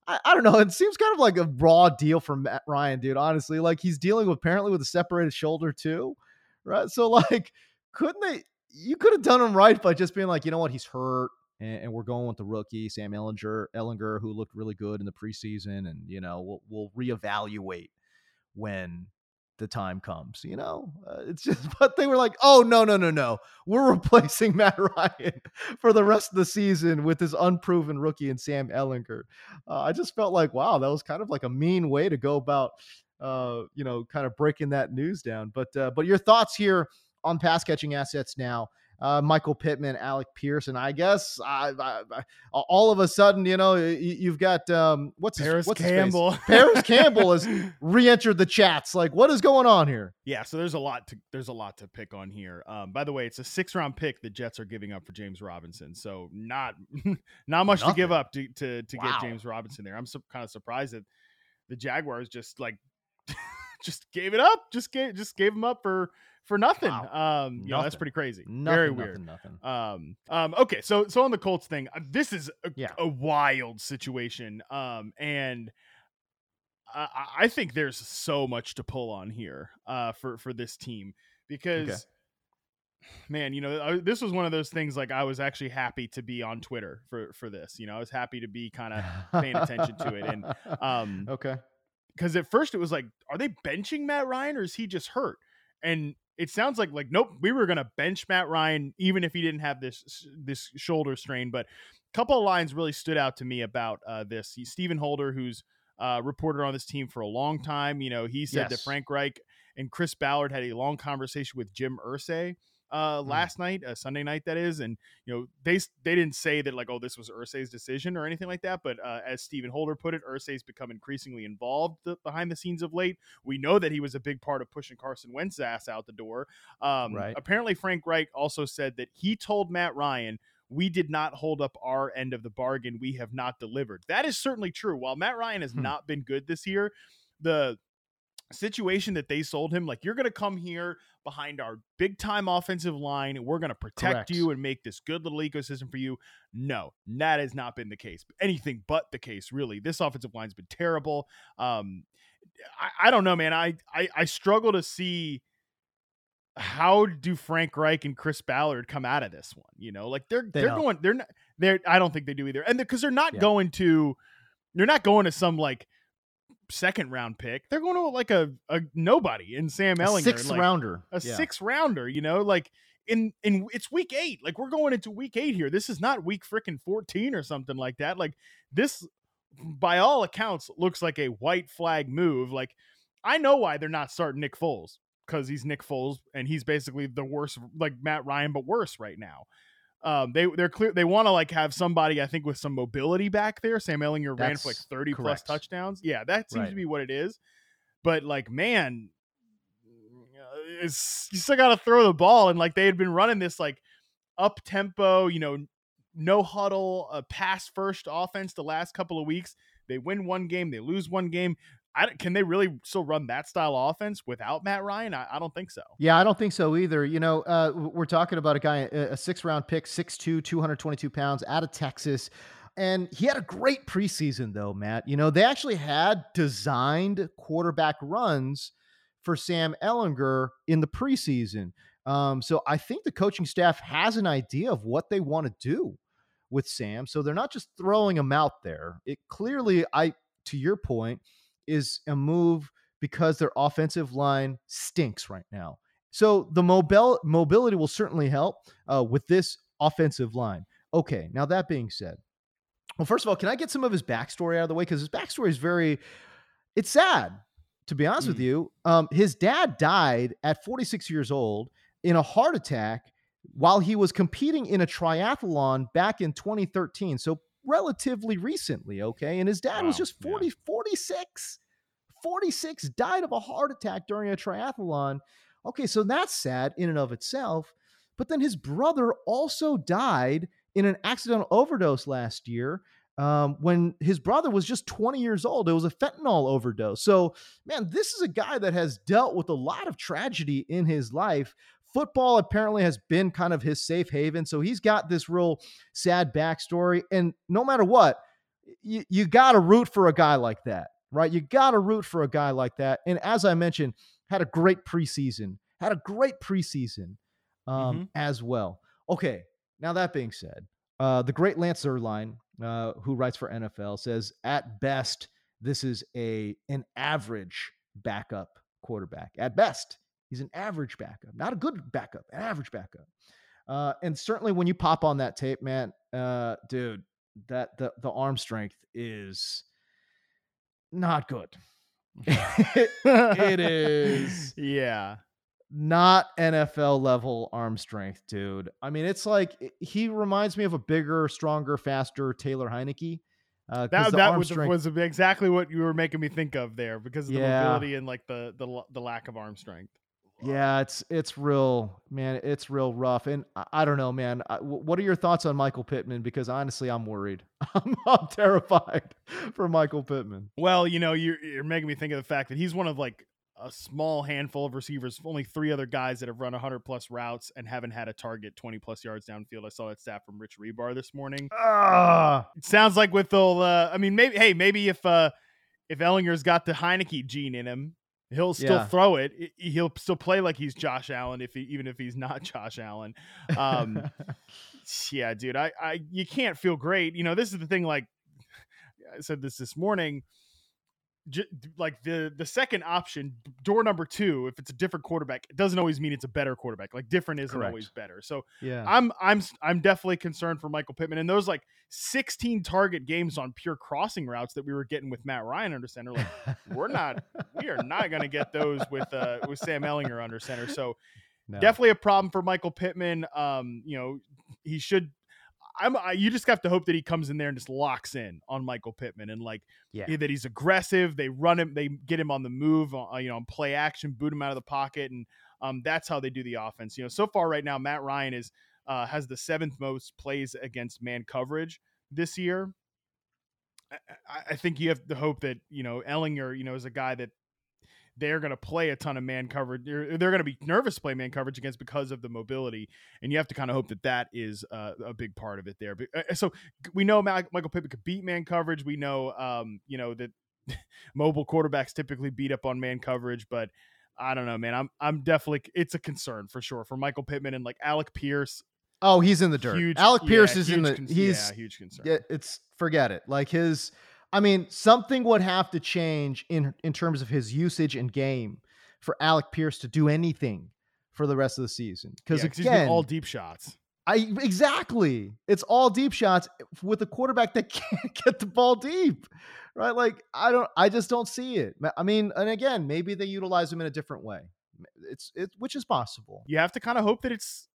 I, I don't know. It seems kind of like a raw deal for Matt Ryan, dude. Honestly, like he's dealing with apparently with a separated shoulder too, right? So like, couldn't they? You could have done him right by just being like, you know what, he's hurt, and, and we're going with the rookie Sam Ehlinger, Ehlinger, who looked really good in the preseason, and you know we'll we'll reevaluate when the time comes. You know, uh, it's just. But they were like, oh no no no no, we're replacing Matt Ryan for the rest of the season with this unproven rookie and Sam Ehlinger. Uh, I just felt like, wow, that was kind of like a mean way to go about, uh, you know, kind of breaking that news down. But uh, but your thoughts here on pass catching assets now? Uh, Michael Pittman, Alec Pierce, and I guess I, I, I, all of a sudden, you know, you, you've got um, what's Parris what's his face? Campbell. Parris Campbell has re-entered the chats. Like, what is going on here? Yeah, so there's a lot to there's a lot to pick on here. Um, by the way, it's a six round pick the Jets are giving up for James Robinson, so not not much to give up to to, to Wow. get James Robinson there. I'm su- kind of surprised that the Jaguars just like just gave it up, just gave just gave him up for for nothing. Um, you know, that's pretty crazy, Nothing, very nothing, weird. Nothing. Um, um, okay, so so on the Colts thing, uh, this is a, Yeah. a wild situation. Um, and I, I- I think there's so much to pull on here, uh, for for this team because, man, you know, I, this was one of those things. Like, I was actually happy to be on Twitter for for this. You know, I was happy to be kind of paying attention to it, and um, okay. because at first it was like, are they benching Matt Ryan or is he just hurt? And it sounds like like nope, we were gonna bench Matt Ryan even if he didn't have this this shoulder strain. But a couple of lines really stood out to me about uh, this. He's Stephen Holder, who's uh, reported on this team for a long time. You know, he said that Frank Reich and Chris Ballard had a long conversation with Jim Irsay uh, Hmm. last night, uh, Sunday night that is, and you know they they didn't say that like oh this was Irsay's decision or anything like that, but uh, as Stephen Holder put it, Irsay's become increasingly involved th- behind the scenes of late. We know that he was a big part of pushing Carson Wentz's ass out the door. Um, Right. Apparently, Frank Reich also said that he told Matt Ryan. We did not hold up our end of the bargain. We have not delivered. That is certainly true. While Matt Ryan has Hmm. not been good this year, the situation that they sold him like you're going to come here behind our big time offensive line and we're going to protect Correct. you and make this good little ecosystem for you no that has not been the case anything but the case really this offensive line's been terrible um i, I don't know man I, I i struggle to see how do Frank Reich and Chris Ballard come out of this one? You know, like they're They they are going they're not they're I don't think they do either. And because they're not Yeah. going to they're not going to some like second round pick. They're going to like a, a nobody in Sam A Ehlinger. sixth like, rounder. A Yeah. six rounder, you know, like in in it's week eight. Like we're going into week eight here. This is not week freaking 14 or something like that. Like this by all accounts looks like a white flag move. Like I know why they're not starting Nick Foles because he's Nick Foles and he's basically the worst, like Matt Ryan, but worse right now. Um, they they're clear. They want to like have somebody I think with some mobility back there. Sam Ehlinger ran for like thirty plus touchdowns. Yeah, that seems to be what it is. But like, man, it's you still got to throw the ball. And like they had been running this like up tempo, you know, no huddle, a pass first offense the last couple of weeks. They win one game, they lose one game. I, can they really still run that style of offense without Matt Ryan? I, I don't think so. Yeah, I don't think so either. You know, uh, we're talking about a guy, a six round pick, 6'2, 222 pounds out of Texas. And he had a great preseason, though, Matt. You know, they actually had designed quarterback runs for Sam Ehlinger in the preseason. Um, so I think the coaching staff has an idea of what they want to do with Sam. So they're not just throwing him out there. It clearly, I to your point, is a move because their offensive line stinks right now. So the mobile mobility will certainly help uh, with this offensive line. Okay, now that being said, well, first of all, can I get some of his backstory out of the way? Because his backstory is very, it's sad, to be honest mm. with you. Um, his dad died at 46 years old in a heart attack while he was competing in a triathlon back in 2013. So relatively recently, okay? And his dad wow. was just 40, yeah. 46. 46 died of a heart attack during a triathlon. Okay, so that's sad in and of itself. But then his brother also died in an accidental overdose last year um, when his brother was just 20 years old. It was a fentanyl overdose. So, man, this is a guy that has dealt with a lot of tragedy in his life. Football apparently has been kind of his safe haven. So he's got this real sad backstory. And no matter what, you, you got to root for a guy like that, right? You got to root for a guy like that. And as I mentioned, had a great preseason, had a great preseason um, mm-hmm. as well. Okay, now, that being said, uh, the great Lance Zierlein, uh, who writes for NFL, says at best, this is a an average backup quarterback. At best, he's an average backup, not a good backup, an average backup. Uh, and certainly when you pop on that tape, man, uh, dude, that the the arm strength is not good. it is, yeah, not NFL level arm strength, dude. I mean, it's like he reminds me of a bigger, stronger, faster Taylor Heinicke. Uh, that that was, strength... was exactly what you were making me think of there because of the yeah. mobility and like the, the the lack of arm strength. Yeah, it's it's real, man. It's real rough, and I, I don't know, man. I, what are your thoughts on Michael Pittman? Because honestly, I'm worried. I'm, I'm terrified for Michael Pittman. Well, you know, you're you're making me think of the fact that he's one of like a small handful of receivers, only three other guys that have run 100 plus routes and haven't had a target 20 plus yards downfield. I saw that stat from Rich Hribar this morning. Uh, it sounds like with the, uh, I mean, maybe, hey, maybe if, uh, if Ehlinger's got the Heinicke gene in him, he'll still yeah. throw it. He'll still play like he's Josh Allen, if he, even if he's not Josh Allen. Um, yeah, dude, I, I, you can't feel great. You know, this is the thing. Like I said this this morning j- like the the second option, door number two, if it's a different quarterback, it doesn't always mean it's a better quarterback. Like different isn't Correct. always better. So yeah, I'm I'm I'm definitely concerned for Michael Pittman and those like 16 target games on pure crossing routes that we were getting with Matt Ryan under center. Like we're not we are not going to get those with uh with Sam Ehlinger under center. So. No. Definitely a problem for Michael Pittman. Um, you know, he should I'm I, you just have to hope that he comes in there and just locks in on Michael Pittman and like yeah. that he's aggressive. They run him, they get him on the move, uh, you know, on play action, boot him out of the pocket, and um, that's how they do the offense. You know, so far right now, Matt Ryan is uh, has the seventh most plays against man coverage this year. I, I think you have to hope that you know Ehlinger, you know, is a guy that they're going to play a ton of man coverage. They're, they're going to be nervous to play man coverage against because of the mobility, and you have to kind of hope that that is uh, a big part of it there. But, uh, so we know Michael Pittman could beat man coverage. We know, um, you know that mobile quarterbacks typically beat up on man coverage, but I don't know, man. I'm I'm definitely it's a concern for sure for Michael Pittman and like Alec Pierce. Oh, he's in the dirt. Huge, Alec Pierce yeah, is in the. Con- he's yeah, huge concern. Yeah, it's forget it. Like his I mean, something would have to change in in terms of his usage and game for Alec Pierce to do anything for the rest of the season. Because yeah, again, all deep shots. I exactly. It's all deep shots with a quarterback that can't get the ball deep. Right? Like I don't I just don't see it. I mean, and again, maybe they utilize him in a different way. It's it which is possible. You have to kind of hope that it's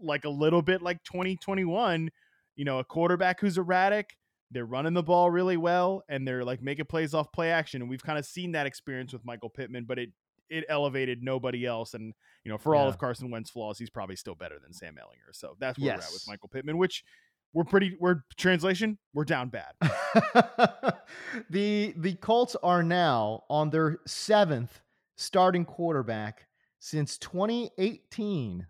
like a little bit like 2021, you know, a quarterback who's erratic, they're running the ball really well and they're like making plays off play action. And we've kind of seen that experience with Michael Pittman, but it it elevated nobody else. And you know, for all of Carson Wentz flaws, he's probably still better than Sam Ehlinger. So that's where we're at with Michael Pittman, which we're pretty. We're translation. We're down bad. the the Colts are now on their seventh starting quarterback since 2018.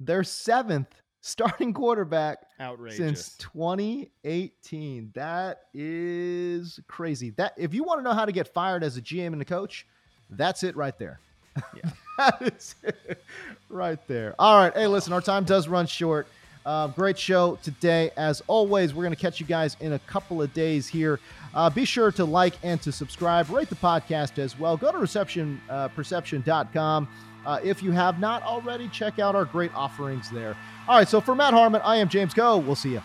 Their seventh starting quarterback Outrageous. since 2018. That is crazy. That if you want to know how to get fired as a GM and a coach, that's it right there. Yeah. that is it right there. All right. Hey, listen, our time does run short. Uh, great show today. As always, we're going to catch you guys in a couple of days here. Uh, be sure to like and to subscribe. Rate the podcast as well. Go to reception, uh, perception.com. Uh, if you have not already, check out our great offerings there. All right. So for Matt Harmon, I am James Koh. We'll see you.